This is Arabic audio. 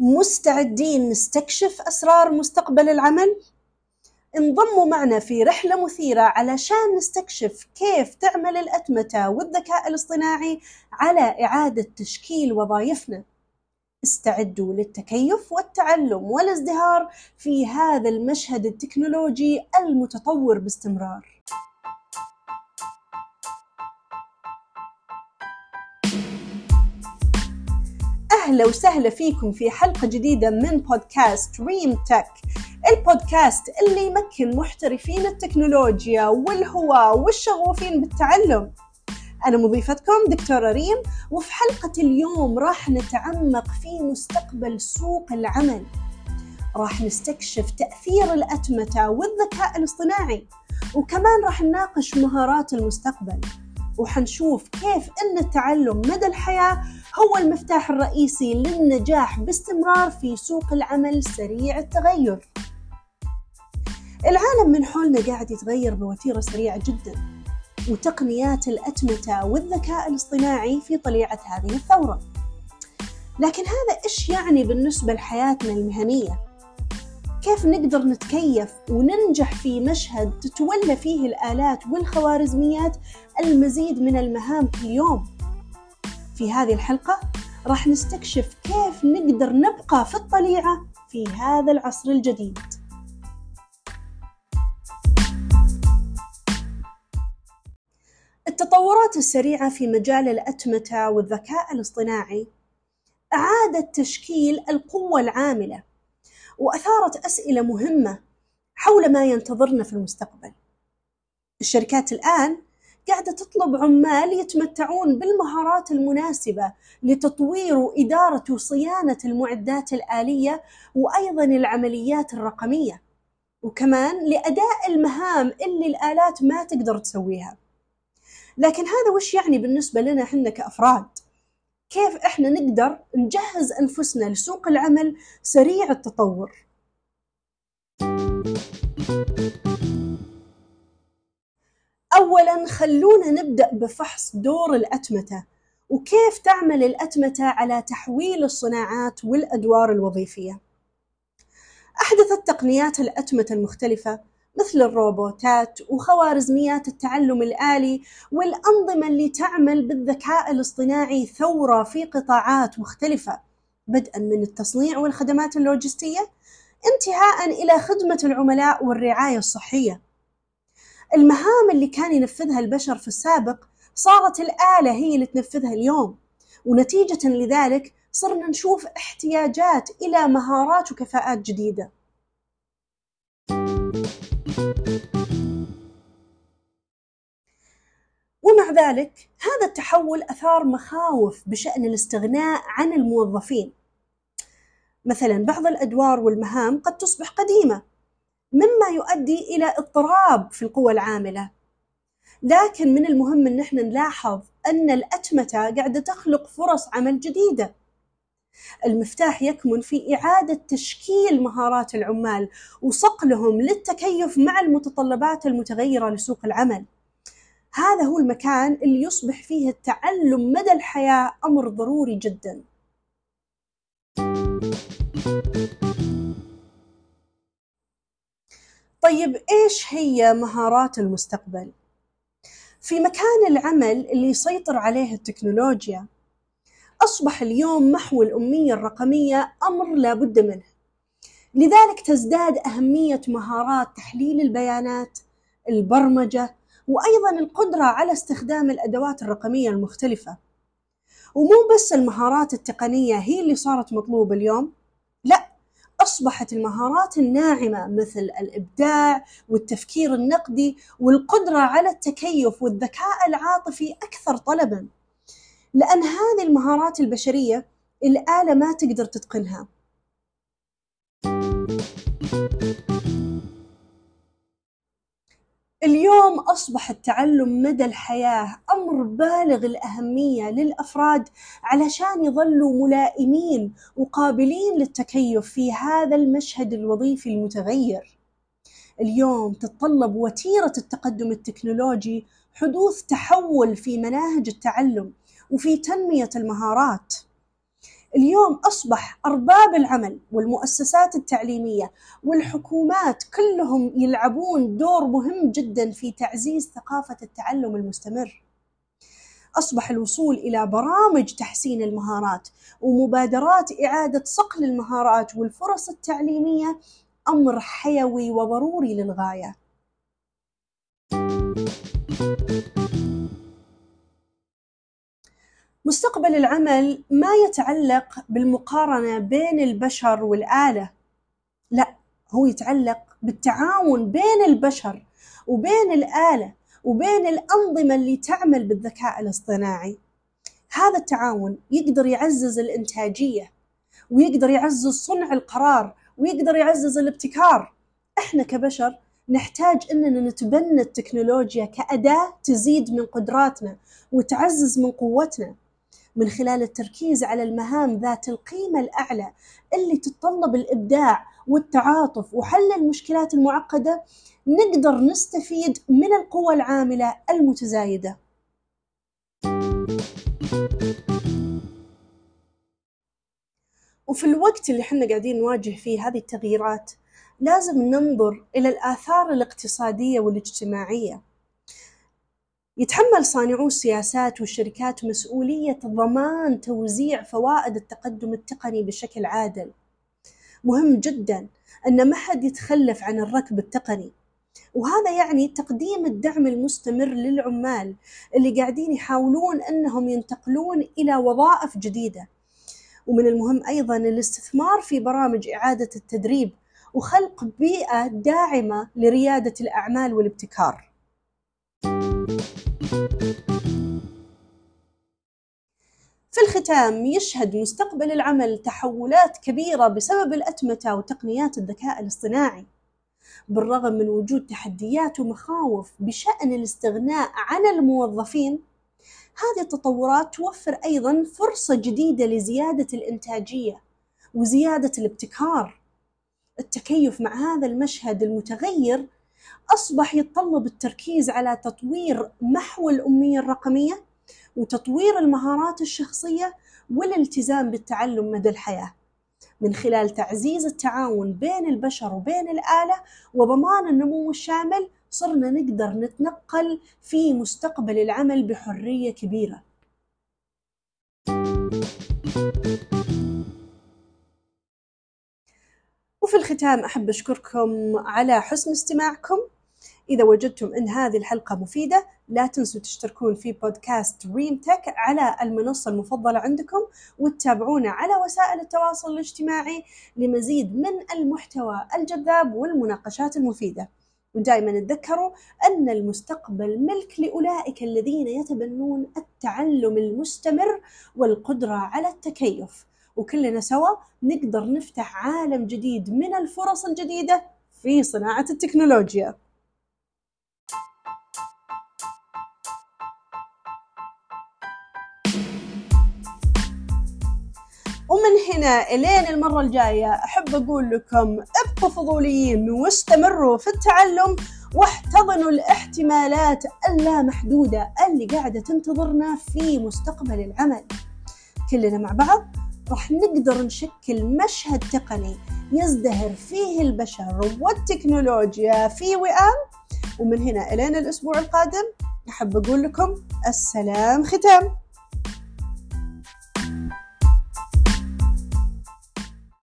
مستعدين نستكشف أسرار مستقبل العمل؟ انضموا معنا في رحلة مثيرة علشان نستكشف كيف تعمل الأتمتة والذكاء الاصطناعي على إعادة تشكيل وظائفنا. استعدوا للتكيف والتعلم والازدهار في هذا المشهد التكنولوجي المتطور باستمرار. أهلا وسهلا فيكم في حلقة جديدة من بودكاست ريم تك البودكاست اللي يمكن محترفين التكنولوجيا والهواة والشغوفين بالتعلم. أنا مضيفتكم دكتورة ريم وفي حلقة اليوم راح نتعمق في مستقبل سوق العمل. راح نستكشف تأثير الأتمتة والذكاء الاصطناعي وكمان راح نناقش مهارات المستقبل. وحنشوف كيف أن التعلم مدى الحياة هو المفتاح الرئيسي للنجاح باستمرار في سوق العمل سريع التغير. العالم من حولنا قاعد يتغير بوتيرة سريعة جدا وتقنيات الأتمتة والذكاء الاصطناعي في طليعة هذه الثورة. لكن هذا إيش يعني بالنسبة لحياتنا المهنية؟ كيف نقدر نتكيف وننجح في مشهد تتولى فيه الآلات والخوارزميات المزيد من المهام كل يوم في هذه الحلقة راح نستكشف كيف نقدر نبقى في الطليعة في هذا العصر الجديد التطورات السريعة في مجال الأتمتة والذكاء الاصطناعي أعادت تشكيل القوة العاملة وأثارت أسئلة مهمة حول ما ينتظرنا في المستقبل. الشركات الآن قاعدة تطلب عمال يتمتعون بالمهارات المناسبة لتطوير وإدارة وصيانة المعدات الآلية وأيضا العمليات الرقمية وكمان لأداء المهام اللي الآلات ما تقدر تسويها لكن هذا وش يعني بالنسبة لنا إحنا كأفراد؟ كيف إحنا نقدر نجهز أنفسنا لسوق العمل سريع التطور؟ أولا خلونا نبدأ بفحص دور الأتمتة وكيف تعمل الأتمتة على تحويل الصناعات والأدوار الوظيفية. أحدثت تقنيات الأتمتة المختلفة مثل الروبوتات وخوارزميات التعلم الآلي والأنظمة اللي تعمل بالذكاء الاصطناعي ثورة في قطاعات مختلفة بدءا من التصنيع والخدمات اللوجستية انتهاء إلى خدمة العملاء والرعاية الصحية. المهام اللي كان ينفذها البشر في السابق صارت الآلة هي اللي تنفذها اليوم. ونتيجة لذلك صرنا نشوف احتياجات إلى مهارات وكفاءات جديدة. ومع ذلك هذا التحول أثار مخاوف بشأن الاستغناء عن الموظفين. مثلا بعض الأدوار والمهام قد تصبح قديمة مما يؤدي إلى اضطراب في القوى العاملة. لكن من المهم أن إحنا نلاحظ أن الأتمتة قاعدة تخلق فرص عمل جديدة. المفتاح يكمن في إعادة تشكيل مهارات العمال وصقلهم للتكيف مع المتطلبات المتغيرة لسوق العمل. هذا هو المكان اللي يصبح فيه التعلم مدى الحياة أمر ضروري جداً. طيب إيش هي مهارات المستقبل؟ في مكان العمل اللي يسيطر عليه التكنولوجيا أصبح اليوم محو الأمية الرقمية أمر لا بد منه لذلك تزداد أهمية مهارات تحليل البيانات البرمجة وأيضا القدرة على استخدام الأدوات الرقمية المختلفة ومو بس المهارات التقنية هي اللي صارت مطلوبة اليوم أصبحت المهارات الناعمة مثل الإبداع والتفكير النقدي والقدرة على التكيف والذكاء العاطفي أكثر طلبًا، لأن هذه المهارات البشرية الآلة ما تقدر تتقنها. اليوم أصبح التعلم مدى الحياة أمر بالغ الأهمية للأفراد علشان يظلوا ملائمين وقابلين للتكيف في هذا المشهد الوظيفي المتغير. اليوم تتطلب وتيرة التقدم التكنولوجي حدوث تحول في مناهج التعلم وفي تنمية المهارات. اليوم أصبح أرباب العمل والمؤسسات التعليمية والحكومات كلهم يلعبون دور مهم جدا في تعزيز ثقافة التعلم المستمر أصبح الوصول إلى برامج تحسين المهارات ومبادرات إعادة صقل المهارات والفرص التعليمية أمر حيوي وضروري للغاية. مستقبل العمل ما يتعلق بالمقارنة بين البشر والآلة، لا هو يتعلق بالتعاون بين البشر وبين الآلة وبين الأنظمة اللي تعمل بالذكاء الاصطناعي. هذا التعاون يقدر يعزز الإنتاجية ويقدر يعزز صنع القرار ويقدر يعزز الابتكار. إحنا كبشر نحتاج إننا نتبنى التكنولوجيا كأداة تزيد من قدراتنا وتعزز من قوتنا. من خلال التركيز على المهام ذات القيمة الأعلى اللي تتطلب الإبداع والتعاطف وحل المشكلات المعقدة نقدر نستفيد من القوى العاملة المتزايدة. وفي الوقت اللي إحنا قاعدين نواجه فيه هذه التغييرات لازم ننظر إلى الآثار الاقتصادية والاجتماعية. يتحمل صانعو السياسات والشركات مسؤولية ضمان توزيع فوائد التقدم التقني بشكل عادل. مهم جدا أن ما حد يتخلف عن الركب التقني وهذا يعني تقديم الدعم المستمر للعمال اللي قاعدين يحاولون أنهم ينتقلون إلى وظائف جديدة ومن المهم أيضا الاستثمار في برامج إعادة التدريب وخلق بيئة داعمة لريادة الأعمال والابتكار في الختام يشهد مستقبل العمل تحولات كبيرة بسبب الأتمتة وتقنيات الذكاء الاصطناعي. بالرغم من وجود تحديات ومخاوف بشأن الاستغناء عن الموظفين هذه التطورات توفر أيضا فرصة جديدة لزيادة الإنتاجية وزيادة الابتكار. التكيف مع هذا المشهد المتغير أصبح يتطلب التركيز على تطوير محو الأمية الرقمية وتطوير المهارات الشخصية والالتزام بالتعلم مدى الحياة من خلال تعزيز التعاون بين البشر وبين الآلة وضمان النمو الشامل صرنا نقدر نتنقل في مستقبل العمل بحرية كبيرة. وفي الختام أحب أشكركم على حسن استماعكم إذا وجدتم أن هذه الحلقة مفيدة لا تنسوا تشتركون في بودكاست ريم تك على المنصة المفضلة عندكم وتتابعونا على وسائل التواصل الاجتماعي لمزيد من المحتوى الجذاب والمناقشات المفيدة. ودائما تذكروا أن المستقبل ملك لأولئك الذين يتبنون التعلم المستمر والقدرة على التكيف. وكلنا سوا نقدر نفتح عالم جديد من الفرص الجديدة في صناعة التكنولوجيا. ومن هنا إلين المرة الجاية أحب أقول لكم ابقوا فضوليين واستمروا في التعلم واحتضنوا الاحتمالات اللامحدودة اللي قاعدة تنتظرنا في مستقبل العمل. كلنا مع بعض راح نقدر نشكل مشهد تقني يزدهر فيه البشر والتكنولوجيا في وئام ومن هنا إلين الأسبوع القادم أحب أقول لكم السلام ختام